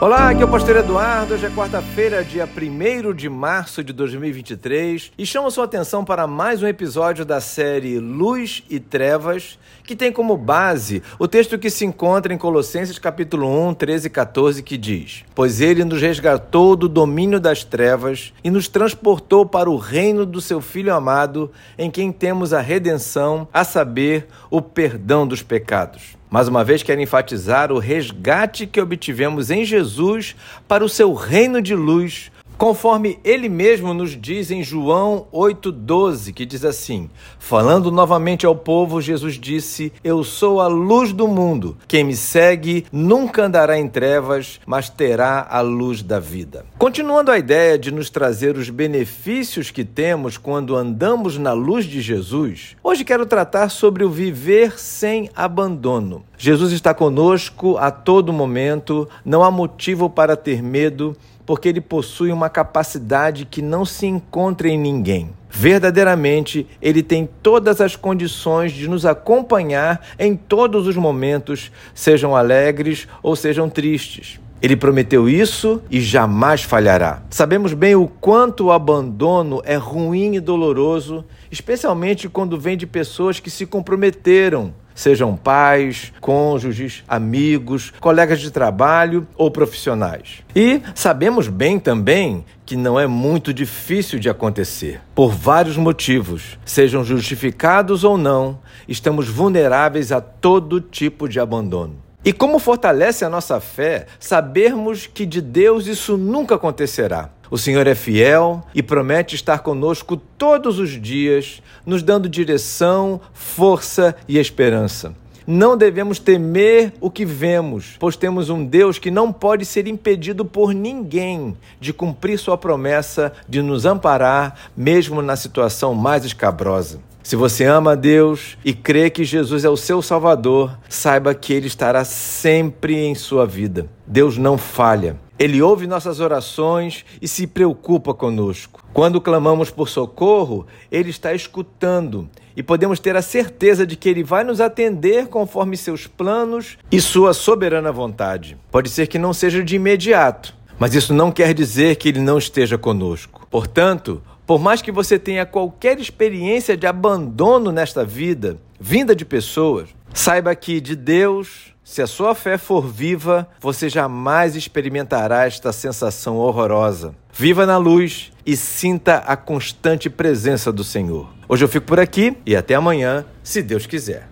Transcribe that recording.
Olá, aqui é o Pastor Eduardo. Hoje é quarta-feira, dia 1 de março de 2023 e chamo sua atenção para mais um episódio da série Luz e Trevas, que tem como base o texto que se encontra em Colossenses capítulo 1, 13 e 14, que diz: Pois ele nos resgatou do domínio das trevas e nos transportou para o reino do seu Filho amado, em quem temos a redenção, a saber, o perdão dos pecados. Mais uma vez, quero enfatizar o resgate que obtivemos em Jesus para o seu reino de luz, Conforme ele mesmo nos diz em João 8,12, que diz assim: Falando novamente ao povo, Jesus disse: Eu sou a luz do mundo. Quem me segue nunca andará em trevas, mas terá a luz da vida. Continuando a ideia de nos trazer os benefícios que temos quando andamos na luz de Jesus, hoje quero tratar sobre o viver sem abandono. Jesus está conosco a todo momento, não há motivo para ter medo porque ele possui uma capacidade que não se encontra em ninguém. Verdadeiramente, ele tem todas as condições de nos acompanhar em todos os momentos, sejam alegres ou sejam tristes. Ele prometeu isso e jamais falhará. Sabemos bem o quanto o abandono é ruim e doloroso, especialmente quando vem de pessoas que se comprometeram sejam pais, cônjuges, amigos, colegas de trabalho ou profissionais. E sabemos bem também que não é muito difícil de acontecer. Por vários motivos, sejam justificados ou não, estamos vulneráveis a todo tipo de abandono. E como fortalece a nossa fé sabermos que de Deus isso nunca acontecerá. O Senhor é fiel e promete estar conosco todos os dias, nos dando direção, força e esperança. Não devemos temer o que vemos, pois temos um Deus que não pode ser impedido por ninguém de cumprir sua promessa de nos amparar, mesmo na situação mais escabrosa. Se você ama a Deus e crê que Jesus é o seu Salvador, saiba que Ele estará sempre em sua vida. Deus não falha. Ele ouve nossas orações e se preocupa conosco. Quando clamamos por socorro, Ele está escutando e podemos ter a certeza de que Ele vai nos atender conforme seus planos e sua soberana vontade. Pode ser que não seja de imediato, mas isso não quer dizer que Ele não esteja conosco. Portanto, por mais que você tenha qualquer experiência de abandono nesta vida, vinda de pessoas, saiba que de Deus, se a sua fé for viva, você jamais experimentará esta sensação horrorosa. Viva na luz e sinta a constante presença do Senhor. Hoje eu fico por aqui e até amanhã, se Deus quiser.